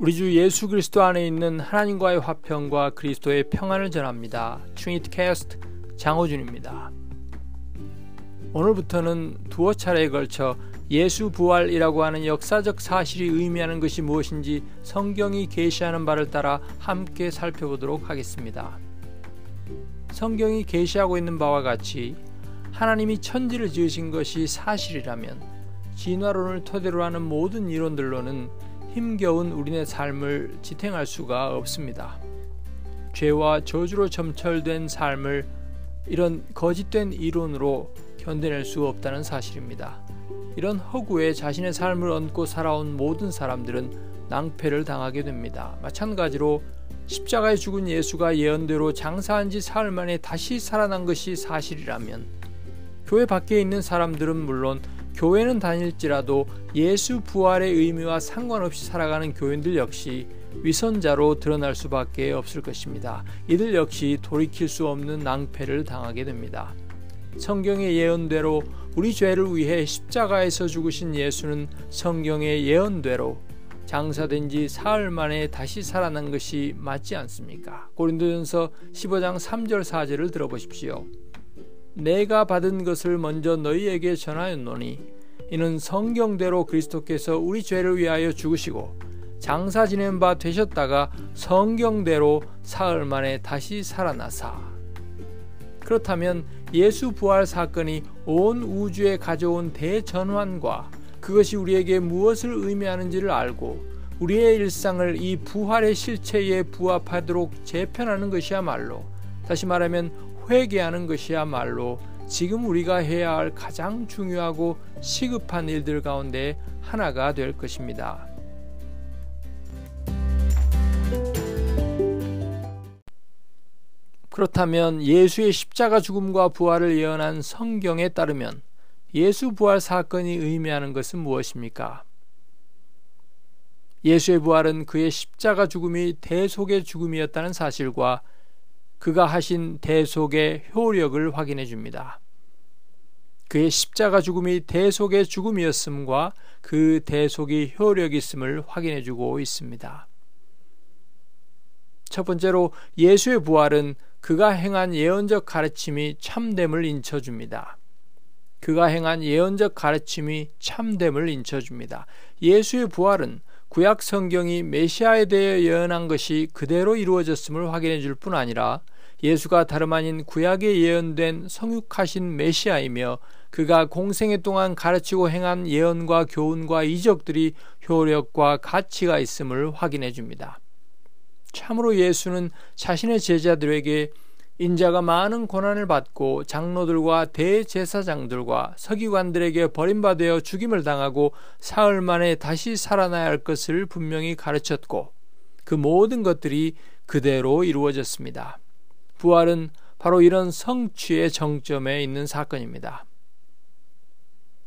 우리 주 예수 그리스도 안에 있는 하나님과의 화평과 그리스도의 평안을 전합니다. 트리니티 캐스트 장호준입니다. 오늘부터는 두어 차례에 걸쳐 예수 부활이라고 하는 역사적 사실이 의미하는 것이 무엇인지 성경이 계시하는 바를 따라 함께 살펴보도록 하겠습니다. 성경이 계시하고 있는 바와 같이 하나님이 천지를 지으신 것이 사실이라면 진화론을 토대로 하는 모든 이론들로는 힘겨운 우리네 삶을 지탱할 수가 없습니다. 죄와 저주로 점철된 삶을 이런 거짓된 이론으로 견뎌낼 수 없다는 사실입니다. 이런 허구에 자신의 삶을 얹고 살아온 모든 사람들은 낭패를 당하게 됩니다. 마찬가지로 십자가에 죽은 예수가 예언대로 장사한 지 사흘 만에 다시 살아난 것이 사실이라면 교회 밖에 있는 사람들은 물론 교회는 다닐지라도 예수 부활의 의미와 상관없이 살아가는 교인들 역시 위선자로 드러날 수밖에 없을 것입니다. 이들 역시 돌이킬 수 없는 낭패를 당하게 됩니다. 성경의 예언대로 우리 죄를 위해 십자가에서 죽으신 예수는 성경의 예언대로 장사된 지 사흘 만에 다시 살아난 것이 맞지 않습니까? 고린도전서 15장 3절 4절을 들어보십시오. 내가 받은 것을 먼저 너희에게 전하였노니 이는 성경대로 그리스도께서 우리 죄를 위하여 죽으시고 장사 지낸 바 되셨다가 성경대로 사흘 만에 다시 살아나사. 그렇다면 예수 부활 사건이 온 우주에 가져온 대전환과 그것이 우리에게 무엇을 의미하는지를 알고 우리의 일상을 이 부활의 실체에 부합하도록 재편하는 것이야말로 다시 말하면 회개하는 것이야말로 지금 우리가 해야 할 가장 중요하고 시급한 일들 가운데 하나가 될 것입니다. 그렇다면 예수의 십자가 죽음과 부활을 예언한 성경에 따르면 예수 부활 사건이 의미하는 것은 무엇입니까? 예수의 부활은 그의 십자가 죽음이 대속의 죽음이었다는 사실과 그가 하신 대속의 효력을 확인해 줍니다. 그의 십자가 죽음이 대속의 죽음이었음과 그 대속이 효력 있음을 확인해 주고 있습니다. 첫 번째로 예수의 부활은 그가 행한 예언적 가르침이 참됨을 인쳐줍니다. 그가 행한 예언적 가르침이 참됨을 인쳐줍니다. 예수의 부활은 구약 성경이 메시아에 대해 예언한 것이 그대로 이루어졌음을 확인해 줄 뿐 아니라 예수가 다름 아닌 구약에 예언된 성육하신 메시아이며 그가 공생애 동안 가르치고 행한 예언과 교훈과 이적들이 효력과 가치가 있음을 확인해 줍니다. 참으로 예수는 자신의 제자들에게 인자가 많은 고난을 받고 장로들과 대제사장들과 서기관들에게 버림받아 죽임을 당하고 사흘 만에 다시 살아나야 할 것을 분명히 가르쳤고 그 모든 것들이 그대로 이루어졌습니다. 부활은 바로 이런 성취의 정점에 있는 사건입니다.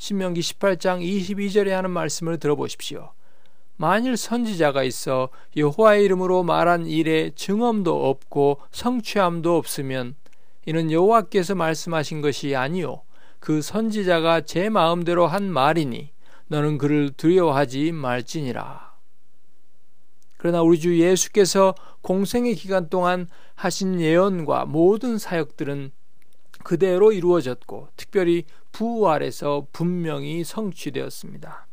신명기 18장 22절에 하는 말씀을 들어보십시오. 만일 선지자가 있어 여호와의 이름으로 말한 일에 증언도 없고 성취함도 없으면 이는 여호와께서 말씀하신 것이 아니요 그 선지자가 제 마음대로 한 말이니 너는 그를 두려워하지 말지니라. 그러나 우리 주 예수께서 공생의 기간 동안 하신 예언과 모든 사역들은 그대로 이루어졌고 특별히 부활에서 분명히 성취되었습니다.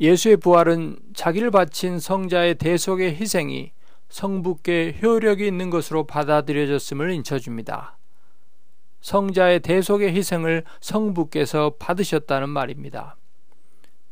예수의 부활은 자기를 바친 성자의 대속의 희생이 성부께 효력이 있는 것으로 받아들여졌음을 인쳐줍니다. 성자의 대속의 희생을 성부께서 받으셨다는 말입니다.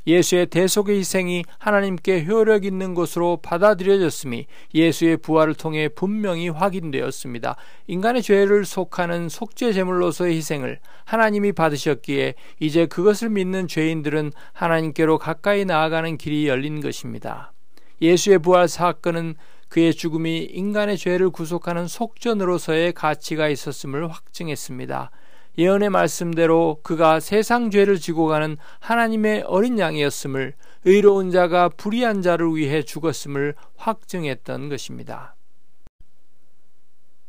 예수의 대속의 희생이 하나님께 효력 있는 것으로 받아들여졌음이 예수의 부활을 통해 분명히 확인되었습니다. 인간의 죄를 속하는 속죄 제물로서의 희생을 하나님이 받으셨기에 이제 그것을 믿는 죄인들은 하나님께로 가까이 나아가는 길이 열린 것입니다. 예수의 부활 사건은 그의 죽음이 인간의 죄를 구속하는 속전으로서의 가치가 있었음을 확증했습니다. 예언의 말씀대로 그가 세상 죄를 지고 가는 하나님의 어린 양이었음을 의로운 자가 불의한 자를 위해 죽었음을 확증했던 것입니다.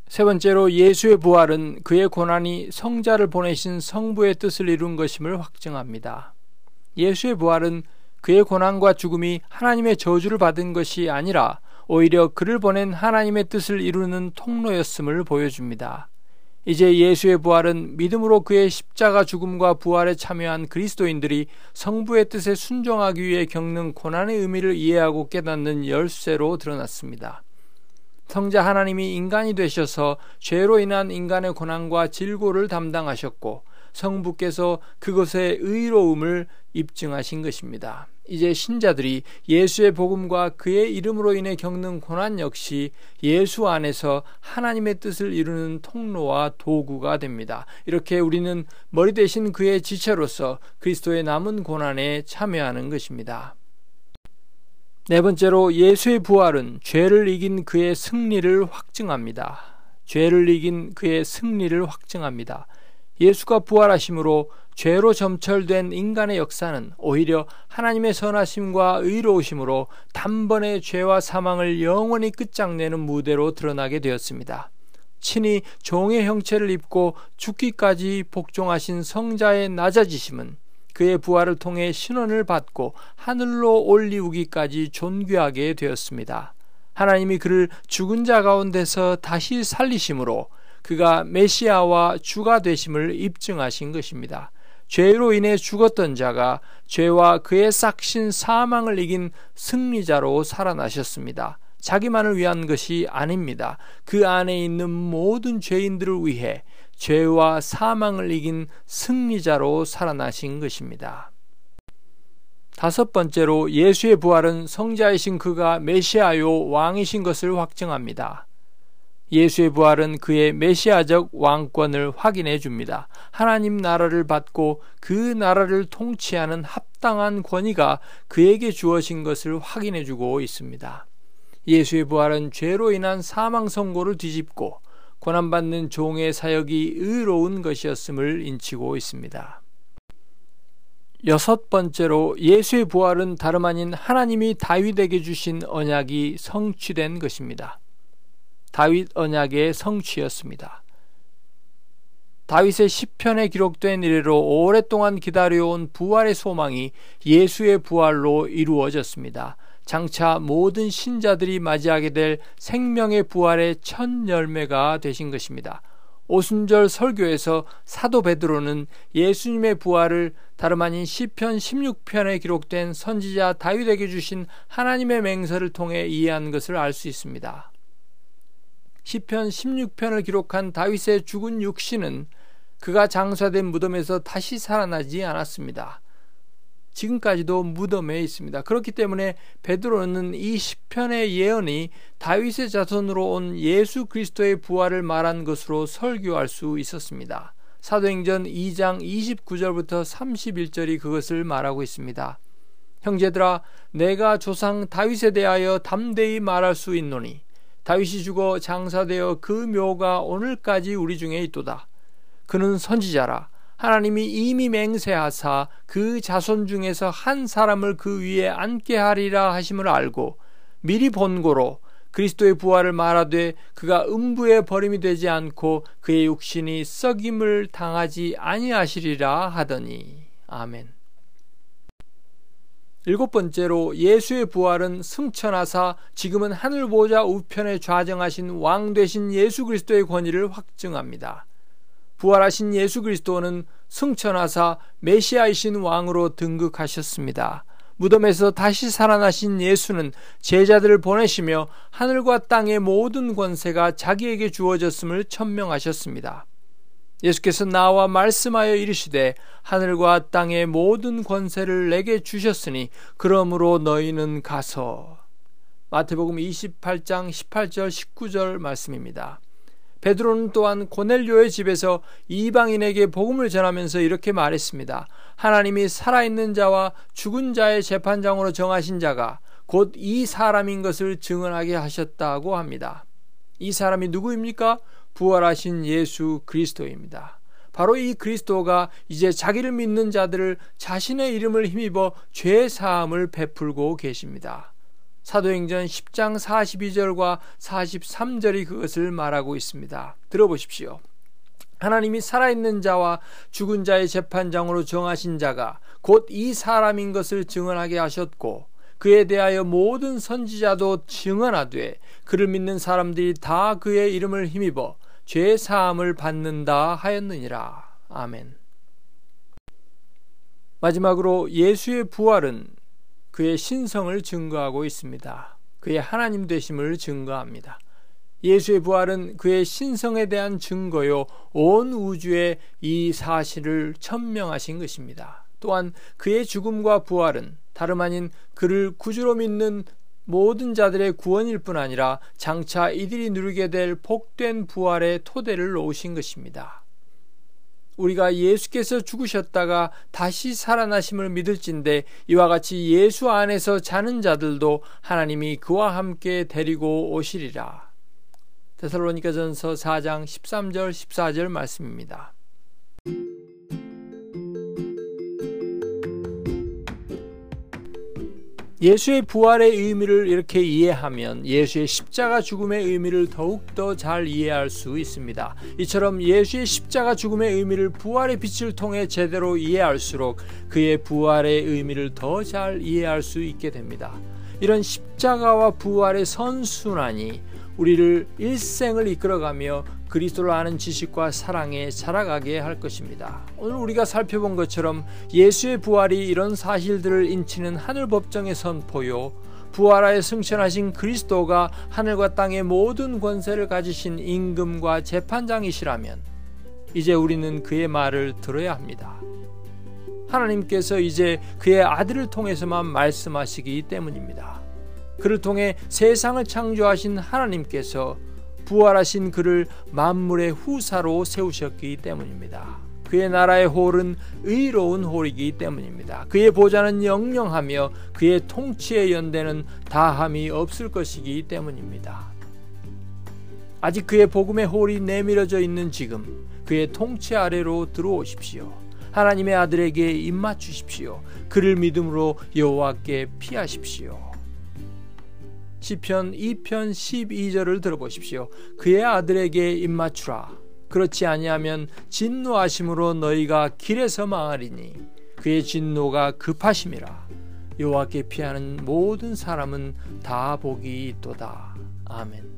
세 번째로 예수의 부활은 그의 고난이 성자를 보내신 성부의 뜻을 이룬 것임을 확증합니다. 예수의 부활은 그의 고난과 죽음이 하나님의 저주를 받은 것이 아니라 오히려 그를 보낸 하나님의 뜻을 이루는 통로였음을 보여줍니다. 이제 예수의 부활은 믿음으로 그의 십자가 죽음과 부활에 참여한 그리스도인들이 성부의 뜻에 순종하기 위해 겪는 고난의 의미를 이해하고 깨닫는 열쇠로 드러났습니다. 성자 하나님이 인간이 되셔서 죄로 인한 인간의 고난과 질고를 담당하셨고 성부께서 그것의 의로움을 입증하신 것입니다. 이제 신자들이 예수의 복음과 그의 이름으로 인해 겪는 고난 역시 예수 안에서 하나님의 뜻을 이루는 통로와 도구가 됩니다. 이렇게 우리는 머리 대신 그의 지체로서 그리스도의 남은 고난에 참여하는 것입니다. 네 번째로 예수의 부활은 죄를 이긴 그의 승리를 확증합니다. 죄를 이긴 그의 승리를 확증합니다. 예수가 부활하심으로 죄로 점철된 인간의 역사는 오히려 하나님의 선하심과 의로우심으로 단번에 죄와 사망을 영원히 끝장내는 무대로 드러나게 되었습니다. 친히 종의 형체를 입고 죽기까지 복종하신 성자의 낮아지심은 그의 부활을 통해 신원을 받고 하늘로 올리우기까지 존귀하게 되었습니다. 하나님이 그를 죽은 자 가운데서 다시 살리심으로 그가 메시아와 주가 되심을 입증하신 것입니다. 죄로 인해 죽었던 자가 죄와 그의 싹신 사망을 이긴 승리자로 살아나셨습니다. 자기만을 위한 것이 아닙니다. 그 안에 있는 모든 죄인들을 위해 죄와 사망을 이긴 승리자로 살아나신 것입니다. 다섯 번째로 예수의 부활은 성자이신 그가 메시아요 왕이신 것을 확증합니다. 예수의 부활은 그의 메시아적 왕권을 확인해 줍니다. 하나님 나라를 받고 그 나라를 통치하는 합당한 권위가 그에게 주어진 것을 확인해 주고 있습니다. 예수의 부활은 죄로 인한 사망 선고를 뒤집고 고난받는 종의 사역이 의로운 것이었음을 인치고 있습니다. 여섯 번째로 예수의 부활은 다름 아닌 하나님이 다윗에게 주신 언약이 성취된 것입니다. 다윗 언약의 성취였습니다. 다윗의 시편에 기록된 이래로 오랫동안 기다려온 부활의 소망이 예수의 부활로 이루어졌습니다. 장차 모든 신자들이 맞이하게 될 생명의 부활의 첫 열매가 되신 것입니다. 오순절 설교에서 사도 베드로는 예수님의 부활을 다름 아닌 시편 16편에 기록된 선지자 다윗에게 주신 하나님의 맹세를 통해 이해한 것을 알 수 있습니다. 시편 16편을 기록한 다윗의 죽은 육신은 그가 장사된 무덤에서 다시 살아나지 않았습니다. 지금까지도 무덤에 있습니다. 그렇기 때문에 베드로는 이 시편의 예언이 다윗의 자손으로 온 예수 그리스도의 부활을 말한 것으로 설교할 수 있었습니다. 사도행전 2장 29절부터 31절이 그것을 말하고 있습니다. 형제들아 내가 조상 다윗에 대하여 담대히 말할 수 있노니 다윗이 죽어 장사되어 그 묘가 오늘까지 우리 중에 있도다. 그는 선지자라 하나님이 이미 맹세하사 그 자손 중에서 한 사람을 그 위에 앉게 하리라 하심을 알고 미리 본고로 그리스도의 부활을 말하되 그가 음부에 버림이 되지 않고 그의 육신이 썩임을 당하지 아니하시리라 하더니 아멘. 일곱 번째로 예수의 부활은 승천하사 지금은 하늘 보좌 우편에 좌정하신 왕 되신 예수 그리스도의 권위를 확증합니다. 부활하신 예수 그리스도는 승천하사 메시아이신 왕으로 등극하셨습니다. 무덤에서 다시 살아나신 예수는 제자들을 보내시며 하늘과 땅의 모든 권세가 자기에게 주어졌음을 천명하셨습니다. 예수께서 나와 말씀하여 이르시되 하늘과 땅의 모든 권세를 내게 주셨으니 그러므로 너희는 가서 마태복음 28장 18절 19절 말씀입니다. 베드로는 또한 고넬료의 집에서 이방인에게 복음을 전하면서 이렇게 말했습니다. 하나님이 살아있는 자와 죽은 자의 재판장으로 정하신 자가 곧 이 사람인 것을 증언하게 하셨다고 합니다. 이 사람이 누구입니까? 부활하신 예수 그리스도입니다. 바로 이 그리스도가 이제 자기를 믿는 자들을 자신의 이름을 힘입어 죄 사함을 베풀고 계십니다. 사도행전 10장 42절과 43절이 그것을 말하고 있습니다. 들어보십시오. 하나님이 살아있는 자와 죽은 자의 재판장으로 정하신 자가 곧 이 사람인 것을 증언하게 하셨고 그에 대하여 모든 선지자도 증언하되 그를 믿는 사람들이 다 그의 이름을 힘입어 죄 사함을 받는다 하였느니라. 아멘. 마지막으로 예수의 부활은 그의 신성을 증거하고 있습니다. 그의 하나님 되심을 증거합니다. 예수의 부활은 그의 신성에 대한 증거요, 온 우주에 이 사실을 천명하신 것입니다. 또한 그의 죽음과 부활은 다름 아닌 그를 구주로 믿는 모든 자들의 구원일 뿐 아니라 장차 이들이 누리게 될 복된 부활의 토대를 놓으신 것입니다. 우리가 예수께서 죽으셨다가 다시 살아나심을 믿을진데 이와 같이 예수 안에서 자는 자들도 하나님이 그와 함께 데리고 오시리라. 데살로니가전서 4장 13절 14절 말씀입니다. 예수의 부활의 의미를 이렇게 이해하면 예수의 십자가 죽음의 의미를 더욱더 잘 이해할 수 있습니다. 이처럼 예수의 십자가 죽음의 의미를 부활의 빛을 통해 제대로 이해할수록 그의 부활의 의미를 더 잘 이해할 수 있게 됩니다. 이런 십자가와 부활의 선순환이 우리를 일생을 이끌어가며 그리스도를 아는 지식과 사랑에 자라가게 할 것입니다. 오늘 우리가 살펴본 것처럼 예수의 부활이 이런 사실들을 인치는 하늘 법정의 선포요. 부활하에 승천하신 그리스도가 하늘과 땅의 모든 권세를 가지신 임금과 재판장이시라면 이제 우리는 그의 말을 들어야 합니다. 하나님께서 이제 그의 아들을 통해서만 말씀하시기 때문입니다. 그를 통해 세상을 창조하신 하나님께서 부활하신 그를 만물의 후사로 세우셨기 때문입니다. 그의 나라의 홀은 의로운 홀이기 때문입니다. 그의 보좌는 영영하며 그의 통치의 연대는 다함이 없을 것이기 때문입니다. 아직 그의 복음의 홀이 내밀어져 있는 지금 그의 통치 아래로 들어오십시오. 하나님의 아들에게 입맞추십시오. 그를 믿음으로 여호와께 피하십시오. 시편 2편 12절을 들어보십시오. 그의 아들에게 입맞추라. 그렇지 아니하면 진노하심으로 너희가 길에서 망하리니 그의 진노가 급하심이라. 여호와께 피하는 모든 사람은 다 복이 있도다. 아멘.